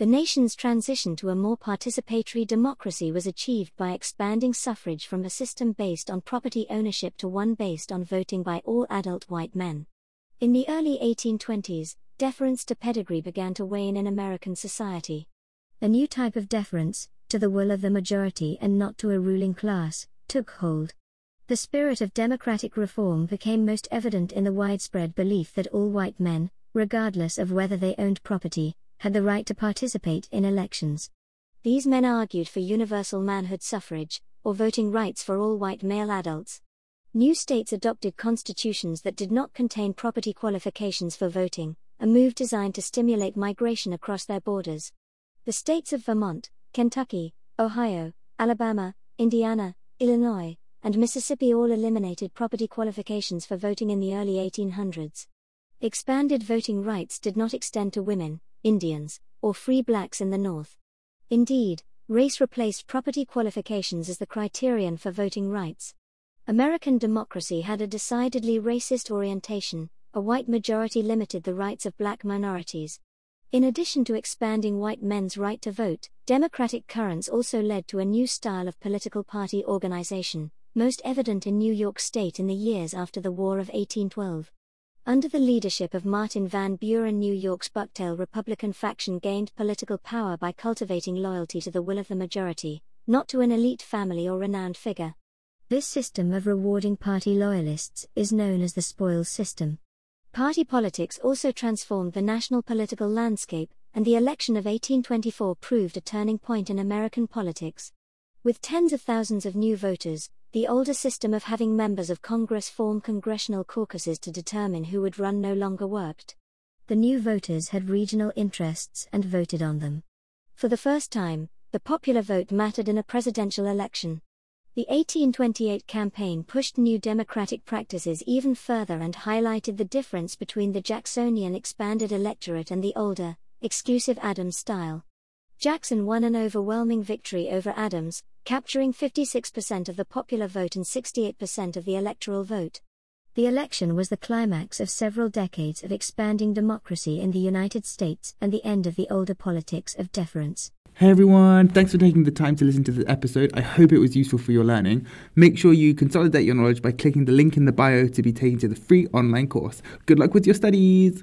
The nation's transition to a more participatory democracy was achieved by expanding suffrage from a system based on property ownership to one based on voting by all adult white men. In the early 1820s, deference to pedigree began to wane in American society. A new type of deference, to the will of the majority and not to a ruling class, took hold. The spirit of democratic reform became most evident in the widespread belief that all white men, regardless of whether they owned property, had the right to participate in elections. These men argued for universal manhood suffrage, or voting rights for all white male adults. New states adopted constitutions that did not contain property qualifications for voting, a move designed to stimulate migration across their borders. The states of Vermont, Kentucky, Ohio, Alabama, Indiana, Illinois, and Mississippi all eliminated property qualifications for voting in the early 1800s. Expanded voting rights did not extend to women, Indians, or free blacks in the North. Indeed, race replaced property qualifications as the criterion for voting rights. American democracy had a decidedly racist orientation, a white majority limited the rights of black minorities. In addition to expanding white men's right to vote, democratic currents also led to a new style of political party organization, most evident in New York State in the years after the War of 1812. Under the leadership of Martin Van Buren, New York's Bucktail Republican faction gained political power by cultivating loyalty to the will of the majority, not to an elite family or renowned figure. This system of rewarding party loyalists is known as the spoils system. Party politics also transformed the national political landscape, and the election of 1824 proved a turning point in American politics. With tens of thousands of new voters, the older system of having members of Congress form congressional caucuses to determine who would run no longer worked. The new voters had regional interests and voted on them. For the first time, the popular vote mattered in a presidential election. The 1828 campaign pushed new democratic practices even further and highlighted the difference between the Jacksonian expanded electorate and the older, exclusive Adams style. Jackson won an overwhelming victory over Adams, capturing 56% of the popular vote and 68% of the electoral vote. The election was the climax of several decades of expanding democracy in the United States and the end of the older politics of deference. Hey everyone, thanks for taking the time to listen to this episode. I hope it was useful for your learning. Make sure you consolidate your knowledge by clicking the link in the bio to be taken to the free online course. Good luck with your studies!